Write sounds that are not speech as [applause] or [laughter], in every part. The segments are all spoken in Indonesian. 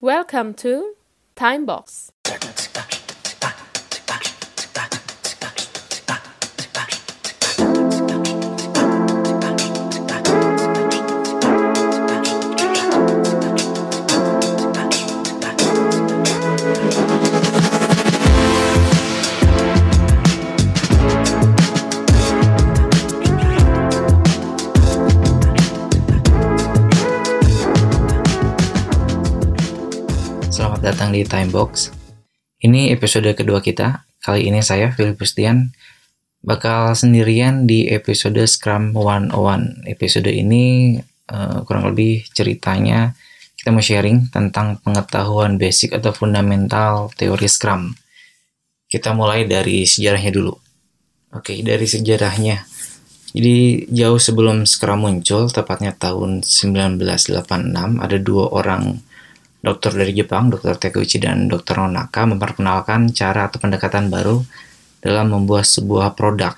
Welcome to Timebox. Datang di Timebox. Ini episode kedua kita. Kali ini saya, Philip Pustian, bakal sendirian di episode Scrum 101. Episode ini eh, kurang lebih ceritanya kita mau sharing tentang pengetahuan basic atau fundamental teori Scrum. Kita mulai dari sejarahnya dulu. Oke, dari sejarahnya. Jadi jauh sebelum Scrum muncul, tepatnya tahun 1986, ada dua orang dokter dari Jepang, Dr. Takeuchi dan Dr. Nonaka memperkenalkan cara atau pendekatan baru dalam membuat sebuah produk.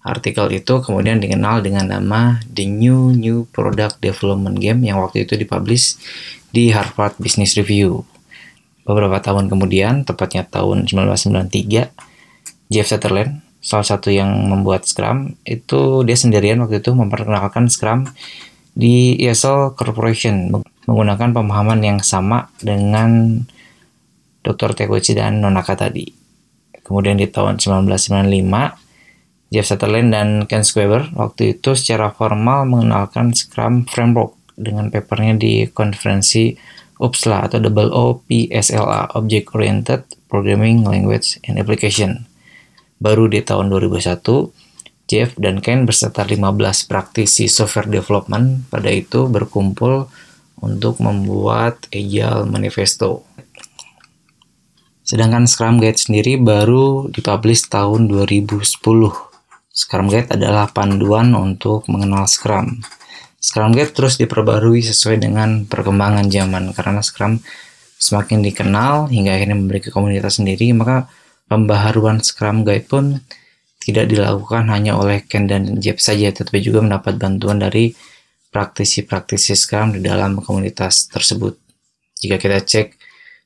Artikel itu kemudian dikenal dengan nama The New New Product Development Game yang waktu itu dipublish di Harvard Business Review. Beberapa tahun kemudian, tepatnya tahun 1993, Jeff Sutherland, salah satu yang membuat Scrum, itu dia sendirian waktu itu memperkenalkan Scrum di ESL Corporation menggunakan pemahaman yang sama dengan Dr. Takeuchi dan Nonaka tadi. Kemudian di tahun 1995, Jeff Sutherland dan Ken Squaber waktu itu secara formal mengenalkan Scrum Framework dengan papernya di konferensi OPSLA atau OPSLA Object Oriented Programming Language and Application. Baru di tahun 2001, Jeff dan Ken beserta 15 praktisi software development pada itu berkumpul untuk membuat Agile Manifesto. Sedangkan Scrum Guide sendiri baru dipublish tahun 2010. Scrum Guide adalah panduan untuk mengenal Scrum. Scrum Guide terus diperbarui sesuai dengan perkembangan zaman karena Scrum semakin dikenal hingga akhirnya memiliki komunitas sendiri, maka pembaharuan Scrum Guide pun tidak dilakukan hanya oleh Ken dan Jeff saja, tetapi juga mendapat bantuan dari praktisi-praktisi Scrum di dalam komunitas tersebut. Jika kita cek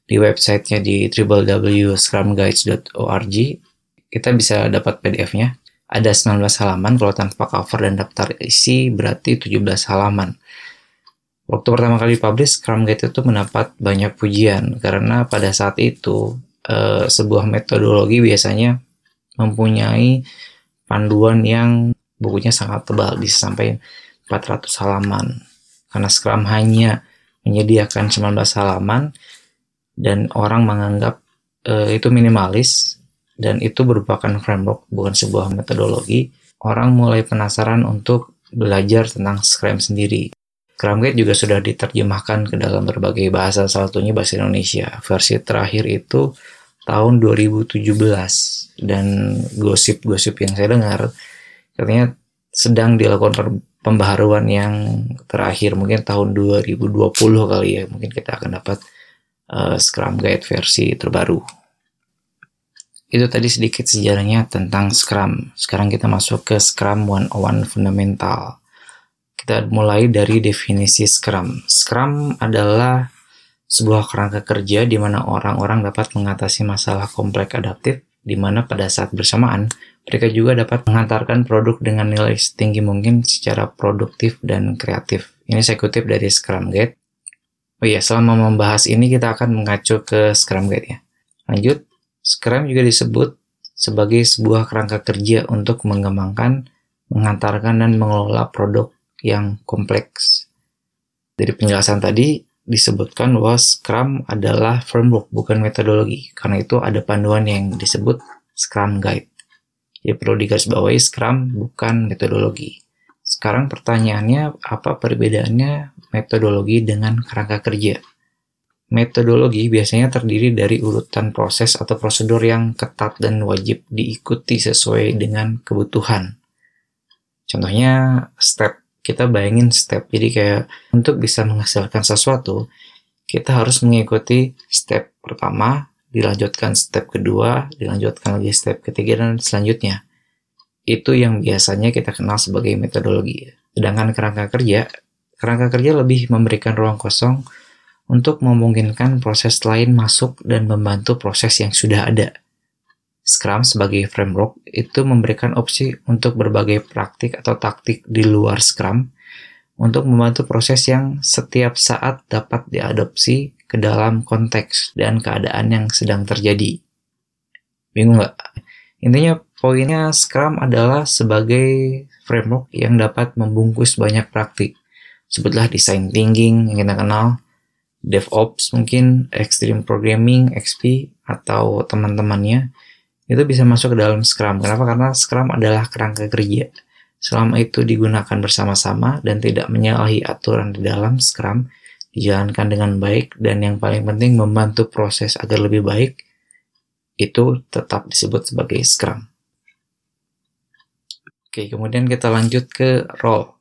di websitenya di www.scrumguides.org, kita bisa dapat PDF-nya. Ada 19 halaman, kalau tanpa cover dan daftar isi berarti 17 halaman. Waktu pertama kali publish, Scrum Guide itu mendapat banyak pujian karena pada saat itu eh, sebuah metodologi biasanya mempunyai panduan yang bukunya sangat tebal, bisa sampai 400 halaman. Karena Scrum hanya menyediakan 19 halaman dan orang menganggap uh, itu minimalis dan itu merupakan framework bukan sebuah metodologi, orang mulai penasaran untuk belajar tentang Scrum sendiri. Scrum Guide juga sudah diterjemahkan ke dalam berbagai bahasa, salah satunya bahasa Indonesia. Versi terakhir itu tahun 2017 dan gosip-gosip yang saya dengar katanya sedang dilakukan pembaharuan yang terakhir mungkin tahun 2020 kali ya. Mungkin kita akan dapat uh, Scrum Guide versi terbaru. Itu tadi sedikit sejarahnya tentang Scrum. Sekarang kita masuk ke Scrum 101 fundamental. Kita mulai dari definisi Scrum. Scrum adalah sebuah kerangka kerja di mana orang-orang dapat mengatasi masalah kompleks adaptif di mana pada saat bersamaan mereka juga dapat mengantarkan produk dengan nilai setinggi mungkin secara produktif dan kreatif. Ini saya kutip dari Scrum Guide. Oh iya, selama membahas ini kita akan mengacu ke Scrum Guide ya. Lanjut, Scrum juga disebut sebagai sebuah kerangka kerja untuk mengembangkan, mengantarkan, dan mengelola produk yang kompleks. Dari penjelasan tadi, disebutkan bahwa Scrum adalah framework, bukan metodologi. Karena itu ada panduan yang disebut Scrum Guide. Ya perlu digarisbawahi Scrum bukan metodologi. Sekarang pertanyaannya apa perbedaannya metodologi dengan kerangka kerja? Metodologi biasanya terdiri dari urutan proses atau prosedur yang ketat dan wajib diikuti sesuai dengan kebutuhan. Contohnya step, kita bayangin step. Jadi kayak untuk bisa menghasilkan sesuatu, kita harus mengikuti step pertama, dilanjutkan step kedua, dilanjutkan lagi step ketiga, dan selanjutnya. Itu yang biasanya kita kenal sebagai metodologi. Sedangkan kerangka kerja, kerangka kerja lebih memberikan ruang kosong untuk memungkinkan proses lain masuk dan membantu proses yang sudah ada. Scrum sebagai framework itu memberikan opsi untuk berbagai praktik atau taktik di luar Scrum untuk membantu proses yang setiap saat dapat diadopsi ke dalam konteks dan keadaan yang sedang terjadi. Bingung nggak? Intinya poinnya Scrum adalah sebagai framework yang dapat membungkus banyak praktik. Sebutlah design thinking yang kita kenal, DevOps mungkin, Extreme Programming, XP, atau teman-temannya, itu bisa masuk ke dalam Scrum. Kenapa? Karena Scrum adalah kerangka kerja. Selama itu digunakan bersama-sama dan tidak menyalahi aturan di dalam Scrum, dijalankan dengan baik, dan yang paling penting membantu proses agar lebih baik, itu tetap disebut sebagai Scrum. Oke, kemudian kita lanjut ke role.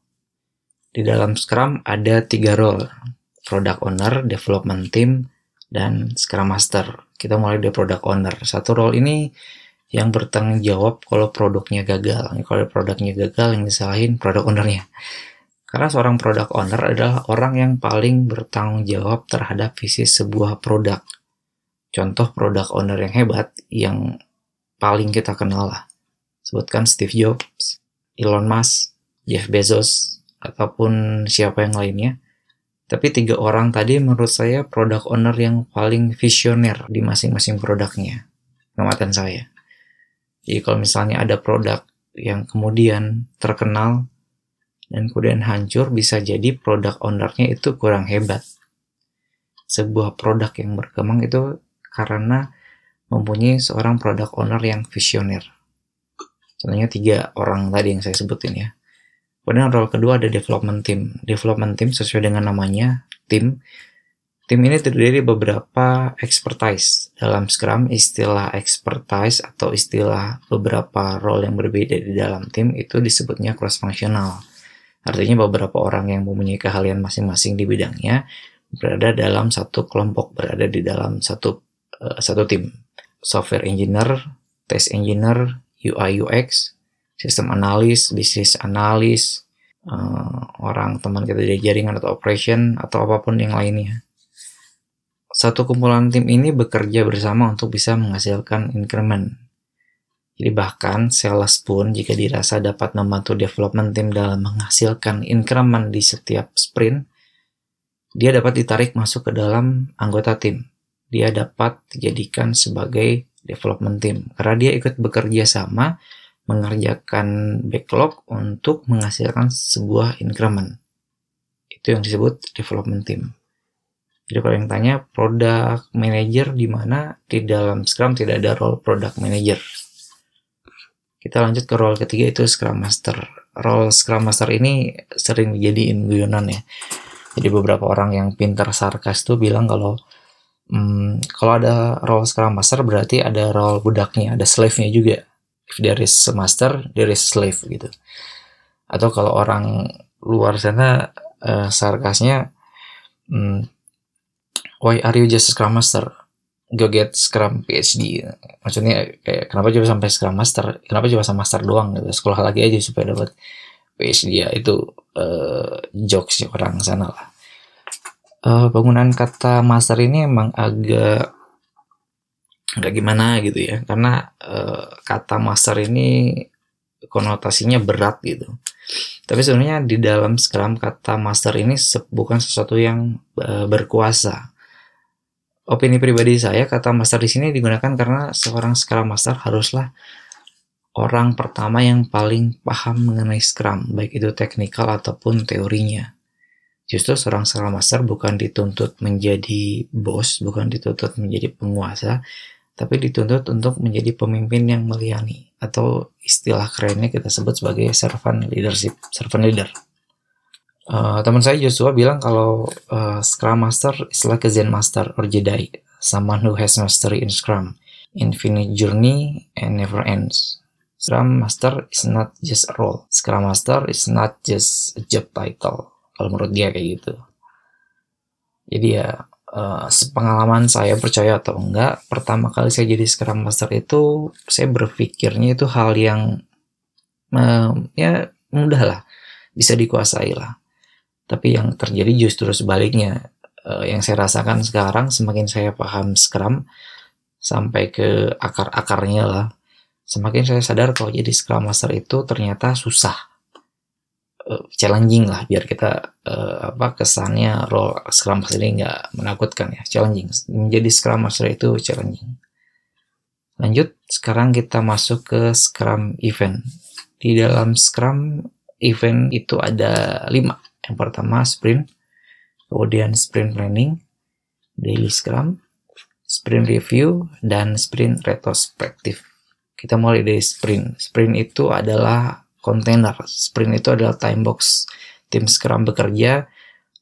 Di dalam Scrum ada tiga role, Product Owner, Development Team, dan Scrum Master. Kita mulai dari Product Owner. Satu role ini yang bertanggung jawab kalau produknya gagal. Kalau produknya gagal, yang disalahin product ownernya. Karena seorang product owner adalah orang yang paling bertanggung jawab terhadap visi sebuah produk. Contoh product owner yang hebat, yang paling kita kenal lah. Sebutkan Steve Jobs, Elon Musk, Jeff Bezos, ataupun siapa yang lainnya tapi tiga orang tadi menurut saya product owner yang paling visioner di masing-masing produknya. Pengamatan saya. Jadi kalau misalnya ada produk yang kemudian terkenal dan kemudian hancur, bisa jadi produk ownernya itu kurang hebat. Sebuah produk yang berkembang itu karena mempunyai seorang produk owner yang visioner. Contohnya tiga orang tadi yang saya sebutin ya. Kemudian role kedua ada development team. Development team sesuai dengan namanya, tim. Tim ini terdiri dari beberapa expertise. Dalam Scrum, istilah expertise atau istilah beberapa role yang berbeda di dalam tim itu disebutnya cross-functional. Artinya beberapa orang yang mempunyai keahlian masing-masing di bidangnya berada dalam satu kelompok, berada di dalam satu uh, satu tim. Software engineer, test engineer, UI UX, sistem analis, bisnis analis, uh, orang teman kita di jaringan atau operation atau apa pun yang lainnya. Satu kumpulan tim ini bekerja bersama untuk bisa menghasilkan increment. Jadi bahkan sales pun jika dirasa dapat membantu development team dalam menghasilkan increment di setiap sprint, dia dapat ditarik masuk ke dalam anggota tim. Dia dapat dijadikan sebagai development team karena dia ikut bekerja sama mengerjakan backlog untuk menghasilkan sebuah increment. Itu yang disebut development team. Jadi kalau yang tanya product manager di mana di dalam Scrum tidak ada role product manager. Kita lanjut ke role ketiga itu Scrum Master. Role Scrum Master ini sering dijadiin guyonan ya. Jadi beberapa orang yang pintar sarkas tuh bilang kalau hmm, kalau ada role Scrum Master berarti ada role budaknya, ada slave-nya juga if there is a master there is slave gitu atau kalau orang luar sana uh, sarkasnya hmm, why are you just scrum master go get scrum PhD maksudnya kayak kenapa coba sampai scrum master? Kenapa coba sama master doang gitu? Sekolah lagi aja supaya dapat PhD ya itu uh, jokes orang sana lah. Uh, penggunaan kata master ini emang agak nggak gimana gitu ya? Karena uh, kata master ini konotasinya berat gitu. Tapi sebenarnya di dalam Scrum kata master ini bukan sesuatu yang uh, berkuasa opini pribadi saya kata master di sini digunakan karena seorang Scrum Master haruslah orang pertama yang paling paham mengenai Scrum baik itu teknikal ataupun teorinya Justru seorang Scrum Master bukan dituntut menjadi bos, bukan dituntut menjadi penguasa, tapi dituntut untuk menjadi pemimpin yang melayani atau istilah kerennya kita sebut sebagai servant leadership, servant leader. Uh, teman saya Joshua bilang kalau uh, Scrum Master is like a Zen Master or Jedi, someone who has mastery in Scrum, infinite journey and never ends. Scrum Master is not just a role. Scrum Master is not just a job title. Kalau menurut dia kayak gitu. Jadi ya uh, sepengalaman saya percaya atau enggak, pertama kali saya jadi Scrum Master itu saya berpikirnya itu hal yang uh, ya mudah lah, bisa dikuasai lah. Tapi yang terjadi justru sebaliknya. uh, yang saya rasakan sekarang semakin saya paham Scrum sampai ke akar-akarnya lah, semakin saya sadar kalau jadi Scrum Master itu ternyata susah, uh, challenging lah biar kita uh, apa kesannya role Scrum Master ini nggak menakutkan ya, challenging. Menjadi Scrum Master itu challenging. Lanjut, sekarang kita masuk ke Scrum event. Di dalam Scrum event itu ada lima. Yang pertama sprint, kemudian sprint planning, daily Scrum, sprint review, dan sprint retrospektif. Kita mulai dari sprint. Sprint itu adalah kontainer. Sprint itu adalah time box. Tim Scrum bekerja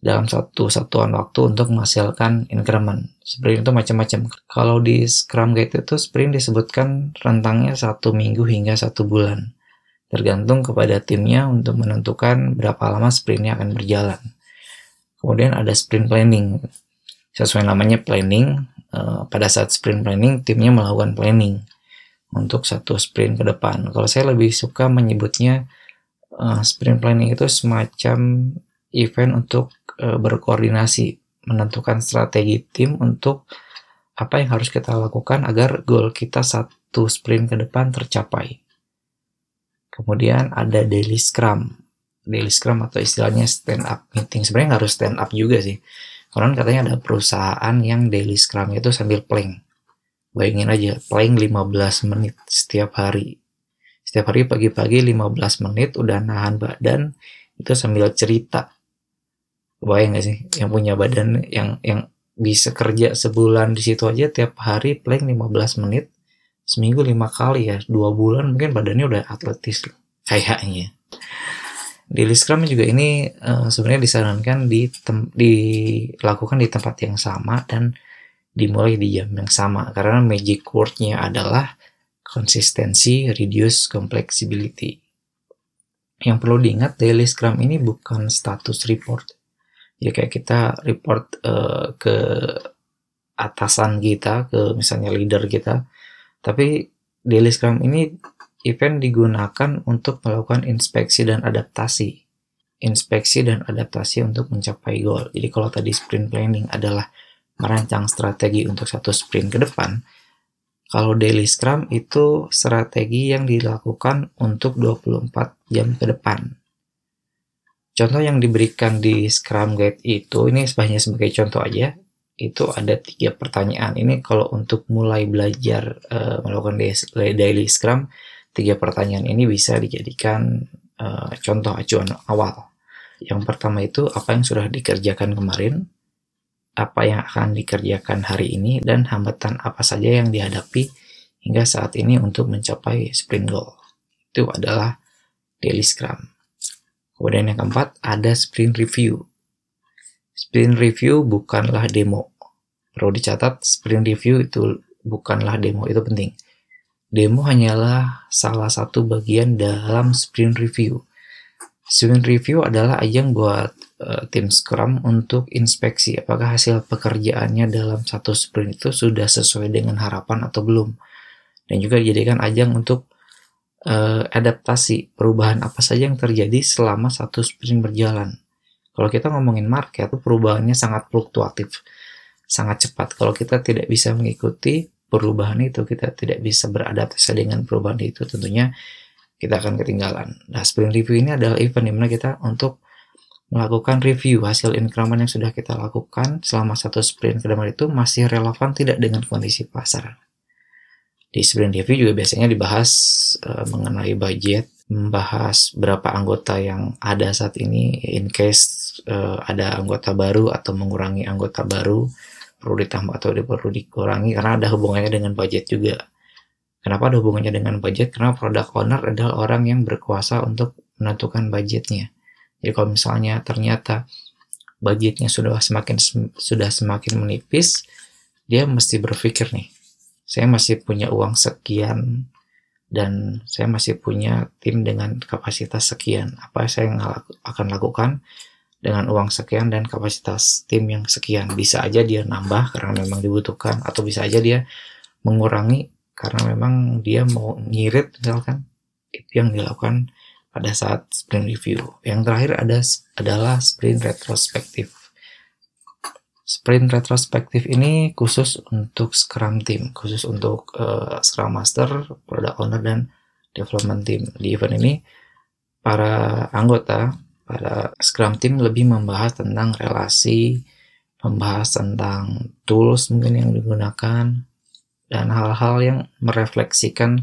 dalam satu satuan waktu untuk menghasilkan increment. Sprint itu macam-macam. Kalau di Scrum Guide itu sprint disebutkan rentangnya satu minggu hingga satu bulan. Tergantung kepada timnya untuk menentukan berapa lama sprintnya akan berjalan. Kemudian ada sprint planning. Sesuai namanya planning, eh, pada saat sprint planning timnya melakukan planning untuk satu sprint ke depan. Kalau saya lebih suka menyebutnya eh, sprint planning itu semacam event untuk e, berkoordinasi, menentukan strategi tim untuk apa yang harus kita lakukan agar goal kita satu sprint ke depan tercapai. Kemudian ada daily scrum. Daily scrum atau istilahnya stand up meeting. Sebenarnya nggak harus stand up juga sih. Karena katanya ada perusahaan yang daily scrum itu sambil plank. Bayangin aja, plank 15 menit setiap hari. Setiap hari pagi-pagi 15 menit udah nahan badan itu sambil cerita Bayang gak sih yang punya badan yang yang bisa kerja sebulan di situ aja tiap hari plank 15 menit seminggu lima kali ya dua bulan mungkin badannya udah atletis kayaknya. Di Scrum juga ini uh, sebenarnya disarankan di dilakukan di tempat yang sama dan dimulai di jam yang sama. Karena magic wordnya adalah konsistensi reduce complexity yang perlu diingat daily scrum ini bukan status report. Ya kayak kita report uh, ke atasan kita ke misalnya leader kita tapi daily scrum ini event digunakan untuk melakukan inspeksi dan adaptasi. Inspeksi dan adaptasi untuk mencapai goal. Jadi kalau tadi sprint planning adalah merancang strategi untuk satu sprint ke depan kalau daily scrum itu strategi yang dilakukan untuk 24 jam ke depan. Contoh yang diberikan di Scrum Guide itu, ini hanya sebagai contoh aja, itu ada tiga pertanyaan. Ini kalau untuk mulai belajar uh, melakukan daily Scrum, tiga pertanyaan ini bisa dijadikan uh, contoh acuan awal. Yang pertama itu apa yang sudah dikerjakan kemarin, apa yang akan dikerjakan hari ini, dan hambatan apa saja yang dihadapi hingga saat ini untuk mencapai sprint goal. Itu adalah daily Scrum. Kemudian yang keempat, ada sprint review. Sprint review bukanlah demo. Perlu dicatat, sprint review itu bukanlah demo, itu penting. Demo hanyalah salah satu bagian dalam sprint review. Sprint review adalah ajang buat uh, tim Scrum untuk inspeksi apakah hasil pekerjaannya dalam satu sprint itu sudah sesuai dengan harapan atau belum. Dan juga dijadikan ajang untuk uh, adaptasi perubahan apa saja yang terjadi selama satu sprint berjalan. Kalau kita ngomongin market, perubahannya sangat fluktuatif, sangat cepat. Kalau kita tidak bisa mengikuti perubahan itu, kita tidak bisa beradaptasi dengan perubahan itu, tentunya kita akan ketinggalan. Nah, sprint review ini adalah event di mana kita untuk melakukan review hasil increment yang sudah kita lakukan selama satu sprint ke depan itu masih relevan tidak dengan kondisi pasar. Di sprint review juga biasanya dibahas uh, mengenai budget, membahas berapa anggota yang ada saat ini in case uh, ada anggota baru atau mengurangi anggota baru perlu ditambah atau perlu dikurangi karena ada hubungannya dengan budget juga. Kenapa ada hubungannya dengan budget? Karena product owner adalah orang yang berkuasa untuk menentukan budgetnya. Jadi kalau misalnya ternyata budgetnya sudah semakin sudah semakin menipis, dia mesti berpikir nih, saya masih punya uang sekian dan saya masih punya tim dengan kapasitas sekian. Apa saya akan lakukan dengan uang sekian dan kapasitas tim yang sekian? Bisa aja dia nambah karena memang dibutuhkan atau bisa aja dia mengurangi karena memang dia mau ngirit misalkan. Itu yang dilakukan pada saat sprint review. Yang terakhir ada adalah sprint retrospektif. sprint retrospektif ini khusus untuk Scrum team, khusus untuk uh, Scrum Master, Product Owner, dan Development team. Di event ini, para anggota, para Scrum team lebih membahas tentang relasi, membahas tentang tools mungkin yang digunakan, dan hal-hal yang merefleksikan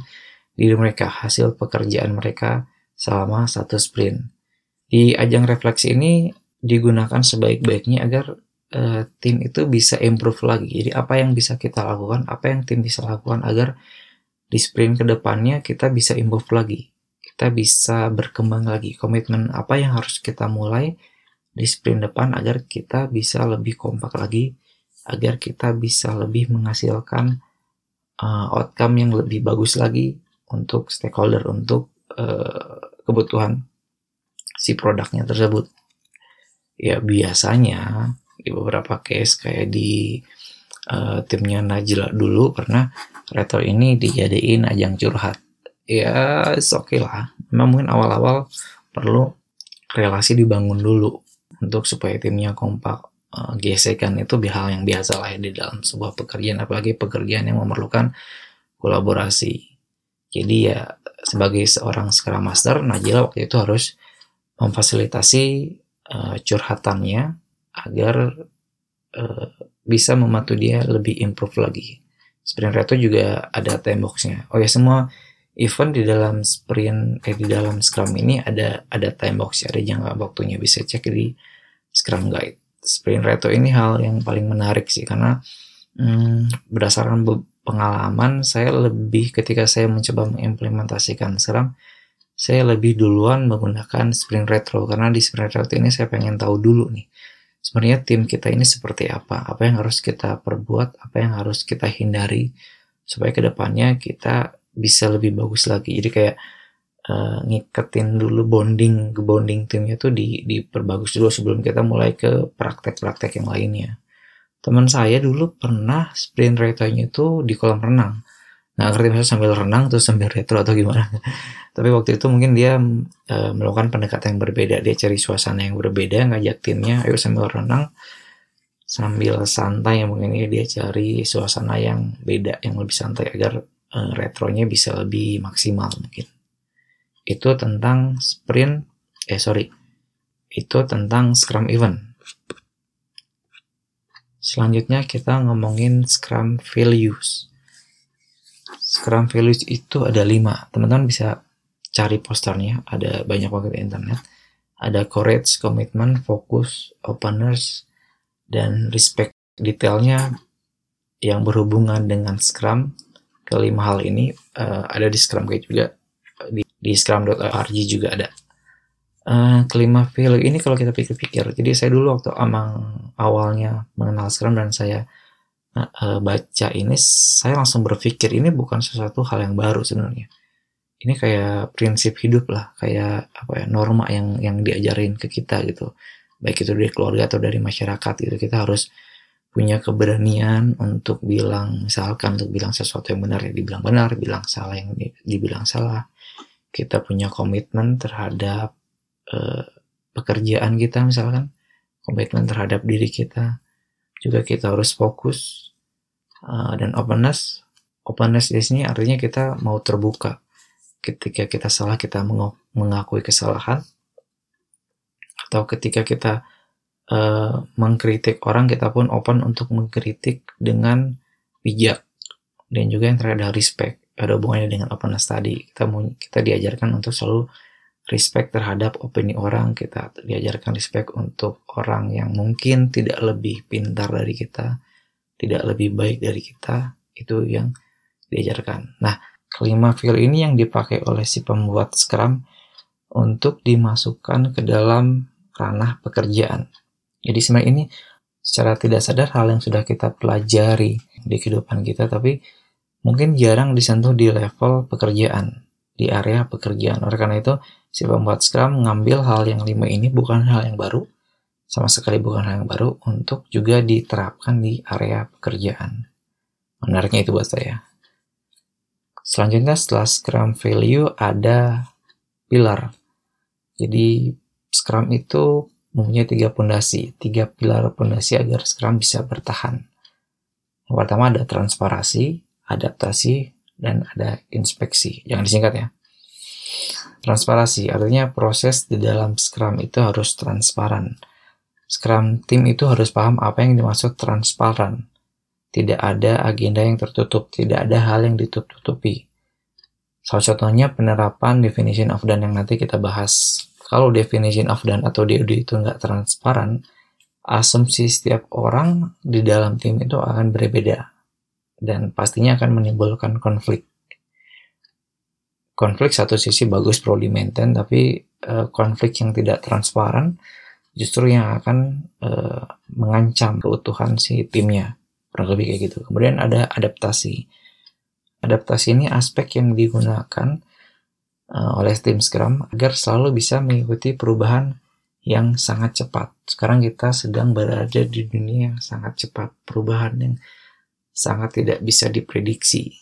diri mereka, hasil pekerjaan mereka selama satu sprint. Di ajang refleksi ini digunakan sebaik-baiknya agar uh, tim itu bisa improve lagi. Jadi apa yang bisa kita lakukan, apa yang tim bisa lakukan agar di sprint ke depannya kita bisa improve lagi. Kita bisa berkembang lagi. Komitmen apa yang harus kita mulai di sprint depan agar kita bisa lebih kompak lagi, agar kita bisa lebih menghasilkan uh, outcome yang lebih bagus lagi untuk stakeholder, untuk uh, kebutuhan si produknya tersebut. Ya biasanya di beberapa case kayak di uh, timnya Najla dulu pernah retro ini dijadiin ajang curhat ya oke okay lah memang mungkin awal-awal perlu relasi dibangun dulu untuk supaya timnya kompak uh, gesekan itu hal yang biasa lah ya di dalam sebuah pekerjaan apalagi pekerjaan yang memerlukan kolaborasi jadi ya sebagai seorang Scrum Master Najila waktu itu harus memfasilitasi uh, curhatannya agar uh, bisa membantu dia lebih improve lagi. Sprint Reto juga ada time boxnya. Oh ya semua event di dalam sprint eh di dalam Scrum ini ada ada time box ada jangka waktunya. Bisa cek di Scrum Guide. Sprint Reto ini hal yang paling menarik sih karena hmm, berdasarkan pengalaman saya lebih ketika saya mencoba mengimplementasikan Scrum saya lebih duluan menggunakan sprint retro. Karena di sprint retro ini saya pengen tahu dulu nih sebenarnya tim kita ini seperti apa, apa yang harus kita perbuat, apa yang harus kita hindari? Supaya ke depannya kita bisa lebih bagus lagi. Jadi kayak uh, ngiketin dulu bonding, bonding timnya tuh di diperbagus dulu sebelum kita mulai ke praktek-praktek yang lainnya. Teman saya dulu pernah sprint rate-nya itu di kolam renang nggak ngerti misalnya sambil renang terus sambil retro atau gimana [laughs] tapi waktu itu mungkin dia e, melakukan pendekatan yang berbeda dia cari suasana yang berbeda ngajak timnya ayo sambil renang sambil santai mungkin ya dia cari suasana yang beda yang lebih santai agar e, retronya bisa lebih maksimal mungkin itu tentang sprint eh sorry itu tentang scrum event selanjutnya kita ngomongin scrum values Scrum values itu ada lima. Teman-teman bisa cari posternya, ada banyak banget di internet. Ada courage, commitment, focus, openness, dan respect. Detailnya yang berhubungan dengan Scrum, kelima hal ini uh, ada di Scrum Guide juga. Di, di scrum.org juga ada. Uh, kelima value ini kalau kita pikir-pikir, jadi saya dulu waktu amang awalnya mengenal Scrum dan saya uh, baca ini saya langsung berpikir ini bukan sesuatu hal yang baru sebenarnya ini kayak prinsip hidup lah kayak apa ya norma yang yang diajarin ke kita gitu baik itu dari keluarga atau dari masyarakat gitu kita harus punya keberanian untuk bilang misalkan untuk bilang sesuatu yang benar ya dibilang benar bilang salah yang dibilang salah. Kita punya komitmen terhadap uh, pekerjaan kita misalkan komitmen terhadap diri kita. Juga kita harus fokus uh, dan openness. Openness di sini artinya kita mau terbuka. Ketika kita salah kita mengakui kesalahan. Atau ketika kita uh, mengkritik orang kita pun open untuk mengkritik dengan bijak. Dan juga yang terakhir adalah respect. Ada hubungannya dengan openness tadi. Kita kita diajarkan untuk selalu respect terhadap opini orang. Kita diajarkan respect untuk orang yang mungkin tidak lebih pintar dari kita tidak lebih baik dari kita. Itu yang diajarkan. Nah, kelima feel ini yang dipakai oleh si pembuat Scrum untuk dimasukkan ke dalam ranah pekerjaan. Jadi sebenarnya ini secara tidak sadar hal yang sudah kita pelajari di kehidupan kita, tapi mungkin jarang disentuh di level pekerjaan, di area pekerjaan. Oleh karena itu, si pembuat Scrum mengambil hal yang lima ini bukan hal yang baru, sama sekali bukan hal yang baru untuk juga diterapkan di area pekerjaan. Menariknya itu buat saya. Selanjutnya setelah Scrum Value ada pilar. Jadi Scrum itu mempunyai tiga pondasi, tiga pilar pondasi agar Scrum bisa bertahan. Yang pertama ada transparasi, adaptasi, dan ada inspeksi. Jangan disingkat ya. Transparasi artinya proses di dalam Scrum itu harus transparan. Scrum team itu harus paham apa yang dimaksud transparan. Tidak ada agenda yang tertutup, tidak ada hal yang ditutup-tutupi. Salah contohnya penerapan definition of done yang nanti kita bahas. Kalau definition of done atau DOD itu nggak transparan, asumsi setiap orang di dalam tim itu akan berbeda dan pastinya akan menimbulkan konflik. Konflik satu sisi bagus pro di maintain tapi uh, konflik yang tidak transparan justru yang akan uh, mengancam keutuhan si timnya. Kurang lebih kayak gitu. Kemudian ada adaptasi. Adaptasi ini aspek yang digunakan uh, oleh tim Scrum agar selalu bisa mengikuti perubahan yang sangat cepat sekarang kita sedang berada di dunia yang sangat cepat perubahan yang sangat tidak bisa diprediksi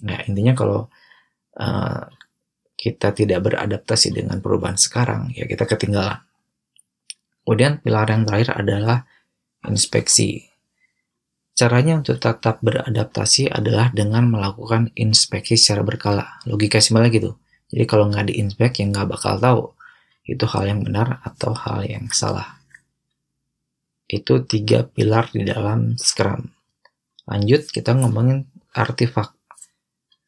nah intinya kalau uh, kita tidak beradaptasi dengan perubahan sekarang, ya kita ketinggalan. Kemudian pilar yang terakhir adalah inspeksi. Caranya untuk tetap beradaptasi adalah dengan melakukan inspeksi secara berkala. Logika simpelnya gitu. Jadi kalau nggak diinspek, ya nggak bakal tahu itu hal yang benar atau hal yang salah. Itu tiga pilar di dalam Scrum. Lanjut, kita ngomongin artifak.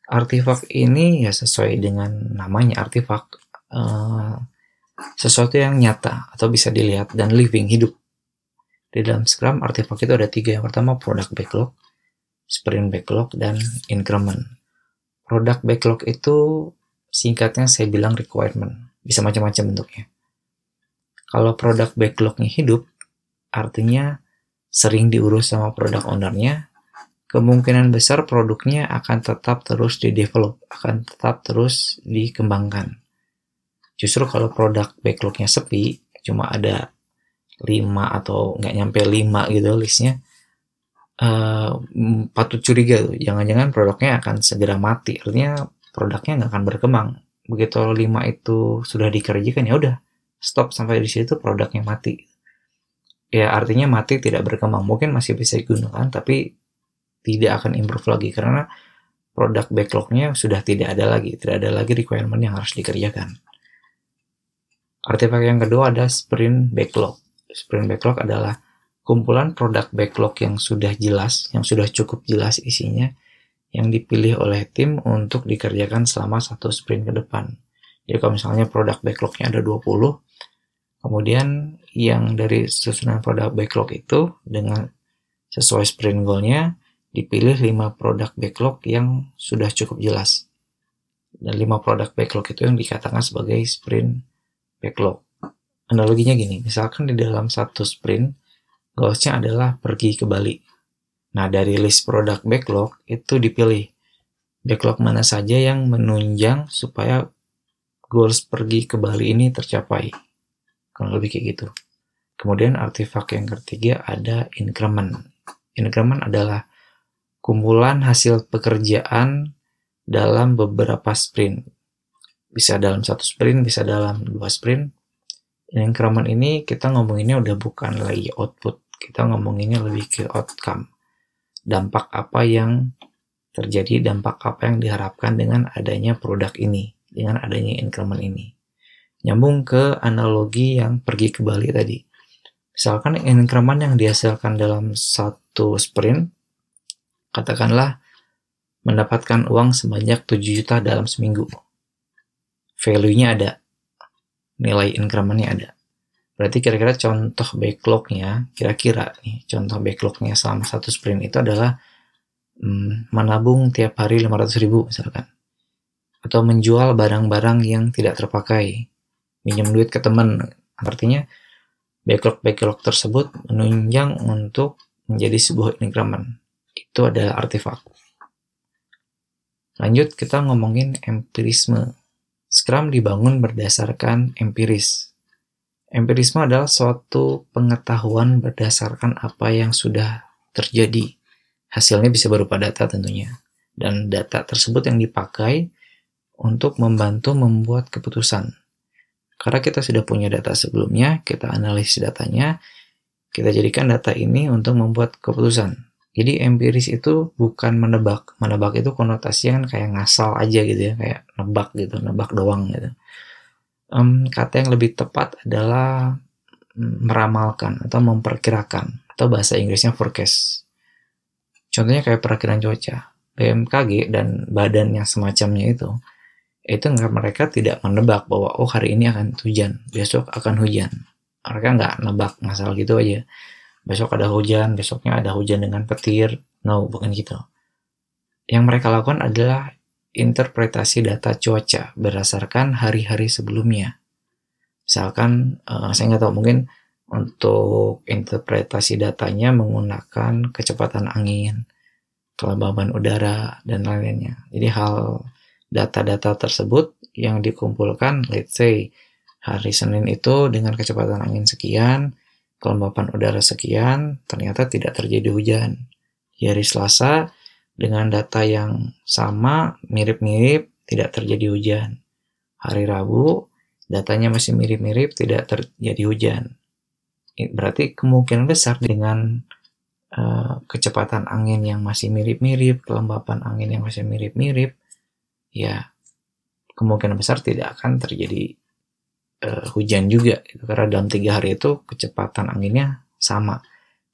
Artefak ini ya sesuai dengan namanya. Artefak uh, sesuatu yang nyata atau bisa dilihat dan living hidup. Di dalam Scrum artefak itu ada tiga. Yang pertama product backlog sprint backlog dan increment. Product backlog itu singkatnya saya bilang requirement bisa macam-macam bentuknya kalau product backlognya hidup artinya sering diurus sama product ownernya kemungkinan besar produknya akan tetap terus di-develop, akan tetap terus dikembangkan. Justru kalau produk backlognya sepi, cuma ada 5 atau nggak nyampe 5 gitu listnya, uh, patut curiga tuh. Jangan-jangan produknya akan segera mati. Artinya produknya nggak akan berkembang. Begitu 5 itu sudah dikerjakan ya udah stop sampai di situ produknya mati. Ya artinya mati tidak berkembang. Mungkin masih bisa digunakan tapi tidak akan improve lagi karena produk backlognya sudah tidak ada lagi, tidak ada lagi requirement yang harus dikerjakan. Artefak yang kedua ada sprint backlog. Sprint backlog adalah kumpulan produk backlog yang sudah jelas, yang sudah cukup jelas isinya, yang dipilih oleh tim untuk dikerjakan selama satu sprint ke depan. Jadi kalau misalnya produk backlognya ada 20, kemudian yang dari susunan produk backlog itu dengan sesuai sprint goalnya dipilih 5 produk backlog yang sudah cukup jelas. Dan 5 produk backlog itu yang dikatakan sebagai sprint backlog. Analoginya gini, misalkan di dalam satu sprint, goalsnya adalah pergi ke Bali. Nah, dari list produk backlog itu dipilih backlog mana saja yang menunjang supaya goals pergi ke Bali ini tercapai. Kurang lebih kayak gitu. Kemudian artefak yang ketiga ada increment. Increment adalah kumpulan hasil pekerjaan dalam beberapa sprint. Bisa dalam satu sprint, bisa dalam dua sprint. Keraman ini kita ngomonginnya udah bukan lagi output, kita ngomonginnya lebih ke outcome. Dampak apa yang terjadi, dampak apa yang diharapkan dengan adanya produk ini, dengan adanya increment ini. Nyambung ke analogi yang pergi ke Bali tadi. Misalkan increment yang dihasilkan dalam satu sprint katakanlah mendapatkan uang sebanyak 7 juta dalam seminggu. Value-nya ada, nilai increment-nya ada. Berarti kira-kira contoh backlog-nya, kira-kira nih, contoh backlog-nya selama satu sprint itu adalah hmm, menabung tiap hari 500 ribu misalkan. Atau menjual barang-barang yang tidak terpakai, minjem duit ke teman. Artinya backlog-backlog tersebut menunjang untuk menjadi sebuah increment itu adalah artefak. Lanjut kita ngomongin empirisme. Scrum dibangun berdasarkan empiris. Empirisme adalah suatu pengetahuan berdasarkan apa yang sudah terjadi. Hasilnya bisa berupa data tentunya. Dan data tersebut yang dipakai untuk membantu membuat keputusan. Karena kita sudah punya data sebelumnya, kita analisis datanya, kita jadikan data ini untuk membuat keputusan. Jadi empiris itu bukan menebak. Menebak itu konotasinya kan kayak ngasal aja gitu ya, kayak nebak gitu, nebak doang gitu. Um, kata yang lebih tepat adalah mm, meramalkan atau memperkirakan atau bahasa Inggrisnya forecast. Contohnya kayak perakiraan cuaca, BMKG dan badan yang semacamnya itu itu nggak mereka tidak menebak bahwa oh hari ini akan hujan, besok akan hujan. Mereka nggak nebak masalah gitu aja. Besok ada hujan, besoknya ada hujan dengan petir. No, bukan gitu. Yang mereka lakukan adalah interpretasi data cuaca berdasarkan hari-hari sebelumnya. Misalkan, uh, saya nggak tahu, mungkin untuk interpretasi datanya menggunakan kecepatan angin, kelembaban udara, dan lain-lainnya. Jadi hal data-data tersebut yang dikumpulkan, let's say hari Senin itu dengan kecepatan angin sekian, kelembapan udara sekian, ternyata tidak terjadi hujan. Di hari Selasa dengan data yang sama, mirip-mirip, tidak terjadi hujan. Hari Rabu, datanya masih mirip-mirip, tidak terjadi hujan. Berarti kemungkinan besar dengan uh, kecepatan angin yang masih mirip-mirip, kelembapan angin yang masih mirip-mirip, ya kemungkinan besar tidak akan terjadi uh, hujan juga gitu. karena dalam tiga hari itu kecepatan anginnya sama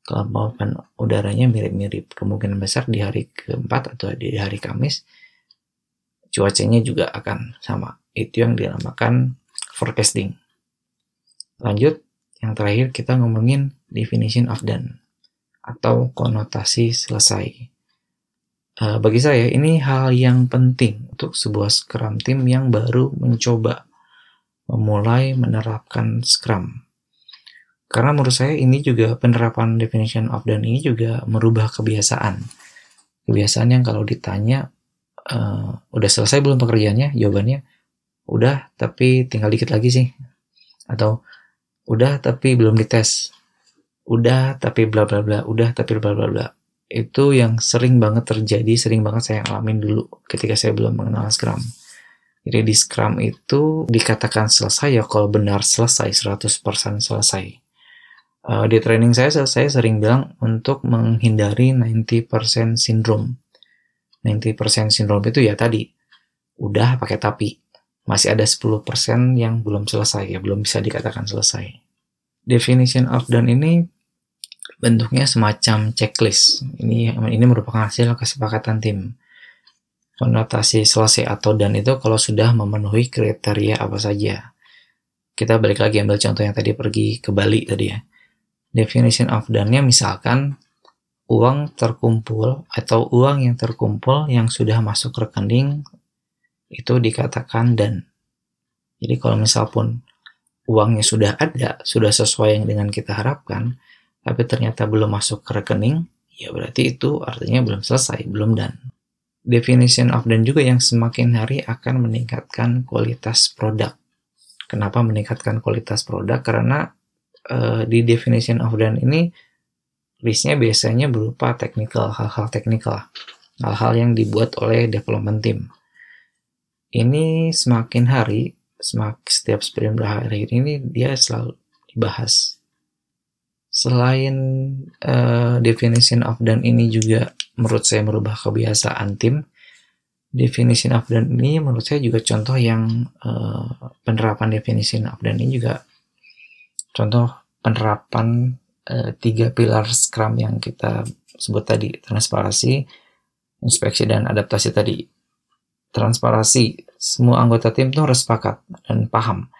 kelembapan udaranya mirip-mirip. Kemungkinan besar di hari keempat atau di hari Kamis cuacanya juga akan sama. Itu yang dinamakan forecasting. Lanjut yang terakhir kita ngomongin definition of done atau konotasi selesai. Uh, bagi saya ini hal yang penting untuk sebuah Scrum team yang baru mencoba memulai menerapkan Scrum. Karena menurut saya ini juga penerapan definition of done ini juga merubah kebiasaan. Kebiasaan yang kalau ditanya uh, udah selesai belum pekerjaannya, jawabannya udah tapi tinggal dikit lagi sih. Atau udah tapi belum dites. Udah tapi bla bla bla, udah tapi bla bla bla itu yang sering banget terjadi, sering banget saya alamin dulu ketika saya belum mengenal Scrum. Jadi di Scrum itu dikatakan selesai ya kalau benar selesai, 100% selesai. Uh, di training saya, saya sering bilang untuk menghindari 90% syndrome. 90% syndrome itu ya tadi, udah pakai tapi. Masih ada 10% yang belum selesai, ya belum bisa dikatakan selesai. Definition of done ini bentuknya semacam checklist. Ini ini merupakan hasil kesepakatan tim. Konotasi selesai atau dan itu kalau sudah memenuhi kriteria apa saja. Kita balik lagi ambil contoh yang tadi pergi ke Bali tadi ya. Definition of done-nya misalkan uang terkumpul atau uang yang terkumpul yang sudah masuk rekening itu dikatakan dan. Jadi kalau misal uangnya sudah ada, sudah sesuai yang dengan kita harapkan, tapi ternyata belum masuk ke rekening, ya berarti itu artinya belum selesai, belum done. Definition of done juga yang semakin hari akan meningkatkan kualitas produk. Kenapa meningkatkan kualitas produk? Karena uh, di definition of done ini listnya biasanya berupa technical, hal-hal teknikal, hal-hal yang dibuat oleh development team. Ini semakin hari, semakin setiap sprint berakhir ini dia selalu dibahas Selain uh, definition of done ini juga menurut saya merubah kebiasaan tim, definition of done ini menurut saya juga contoh yang uh, penerapan definition of done ini juga contoh penerapan uh, tiga pilar Scrum yang kita sebut tadi, transparansi, inspeksi, dan adaptasi tadi. Transparansi, semua anggota tim itu harus sepakat dan paham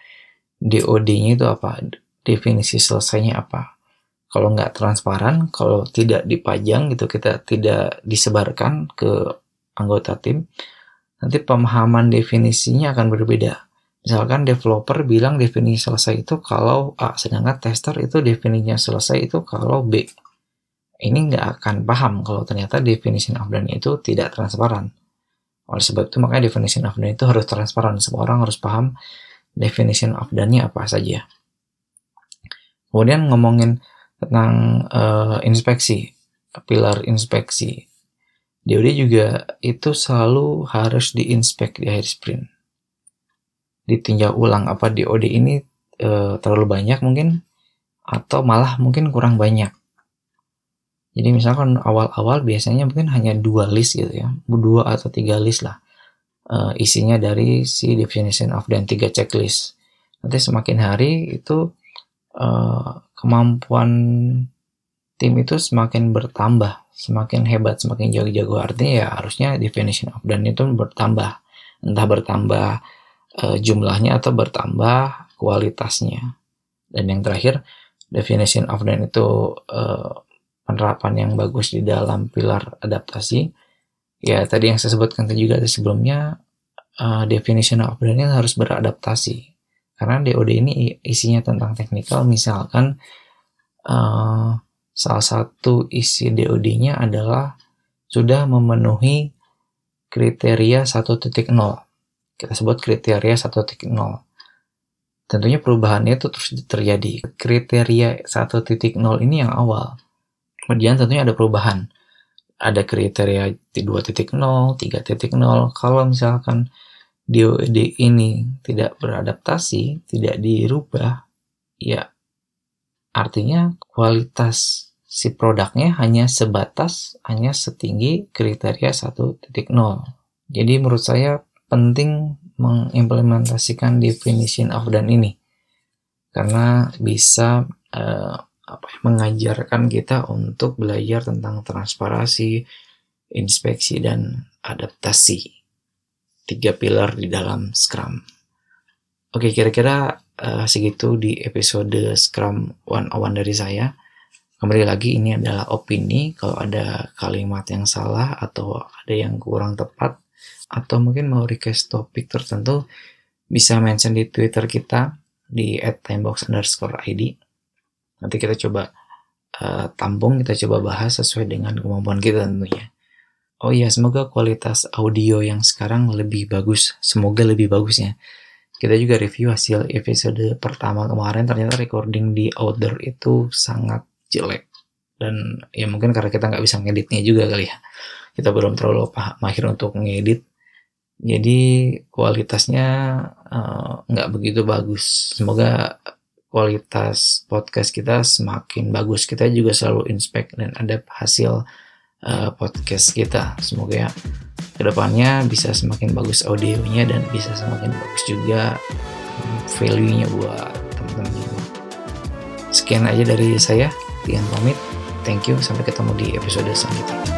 DOD-nya itu apa, definisi selesainya apa, kalau nggak transparan, kalau tidak dipajang gitu, kita tidak disebarkan ke anggota tim, nanti pemahaman definisinya akan berbeda. Misalkan developer bilang definisi selesai itu kalau A, sedangkan tester itu definisinya selesai itu kalau B. Ini nggak akan paham kalau ternyata definisi of done itu tidak transparan. Oleh sebab itu makanya definisi of done itu harus transparan. Semua orang harus paham definition of done-nya apa saja. Kemudian ngomongin tentang uh, inspeksi, pilar inspeksi. DOD juga itu selalu harus diinspek di akhir sprint. Ditinjau ulang apa DOD ini uh, terlalu banyak mungkin atau malah mungkin kurang banyak. Jadi misalkan awal-awal biasanya mungkin hanya dua list gitu ya, dua atau tiga list lah uh, isinya dari si definition of dan tiga checklist. Nanti semakin hari itu uh, kemampuan tim itu semakin bertambah, semakin hebat, semakin jago-jago. Artinya ya harusnya definition of done itu bertambah. Entah bertambah uh, jumlahnya atau bertambah kualitasnya. Dan yang terakhir, definition of done itu uh, penerapan yang bagus di dalam pilar adaptasi. Ya tadi yang saya sebutkan tadi juga sebelumnya, uh, definition of done harus beradaptasi. Karena DOD ini isinya tentang teknikal, misalkan uh, Salah satu isi DOD-nya adalah sudah memenuhi kriteria 1.0. Kita sebut kriteria 1.0. Tentunya perubahannya itu terus terjadi. Kriteria 1.0 ini yang awal. Kemudian tentunya ada perubahan. Ada kriteria 2.0, 3.0. Kalau misalkan DOD ini tidak beradaptasi, tidak dirubah, ya artinya kualitas si produknya hanya sebatas, hanya setinggi kriteria 1.0. Jadi menurut saya penting mengimplementasikan definition of done ini karena bisa uh, apa, ya, mengajarkan kita untuk belajar tentang transparansi, inspeksi dan adaptasi. Tiga pilar di dalam Scrum. Oke, kira-kira uh, segitu di episode Scrum 101 dari saya. Kembali lagi ini adalah opini, kalau ada kalimat yang salah atau ada yang kurang tepat atau mungkin mau request topik tertentu bisa mention di Twitter kita di @timebox underscore id. Nanti kita coba uh, tampung, kita coba bahas sesuai dengan kemampuan kita tentunya. Oh iya, semoga kualitas audio yang sekarang lebih bagus. Semoga lebih bagusnya. Kita juga review hasil episode pertama kemarin, ternyata recording di outdoor itu sangat jelek dan ya mungkin karena kita nggak bisa ngeditnya juga kali ya kita belum terlalu mahir untuk ngedit jadi kualitasnya eh, nggak uh, begitu bagus. Semoga kualitas podcast kita semakin bagus. Kita juga selalu inspect dan ada hasil uh, podcast kita. Semoga ya ke depannya bisa semakin bagus audionya dan bisa semakin bagus juga value-nya buat teman-teman sekian aja dari saya. Tian pamit. Thank you, sampai ketemu di episode selanjutnya.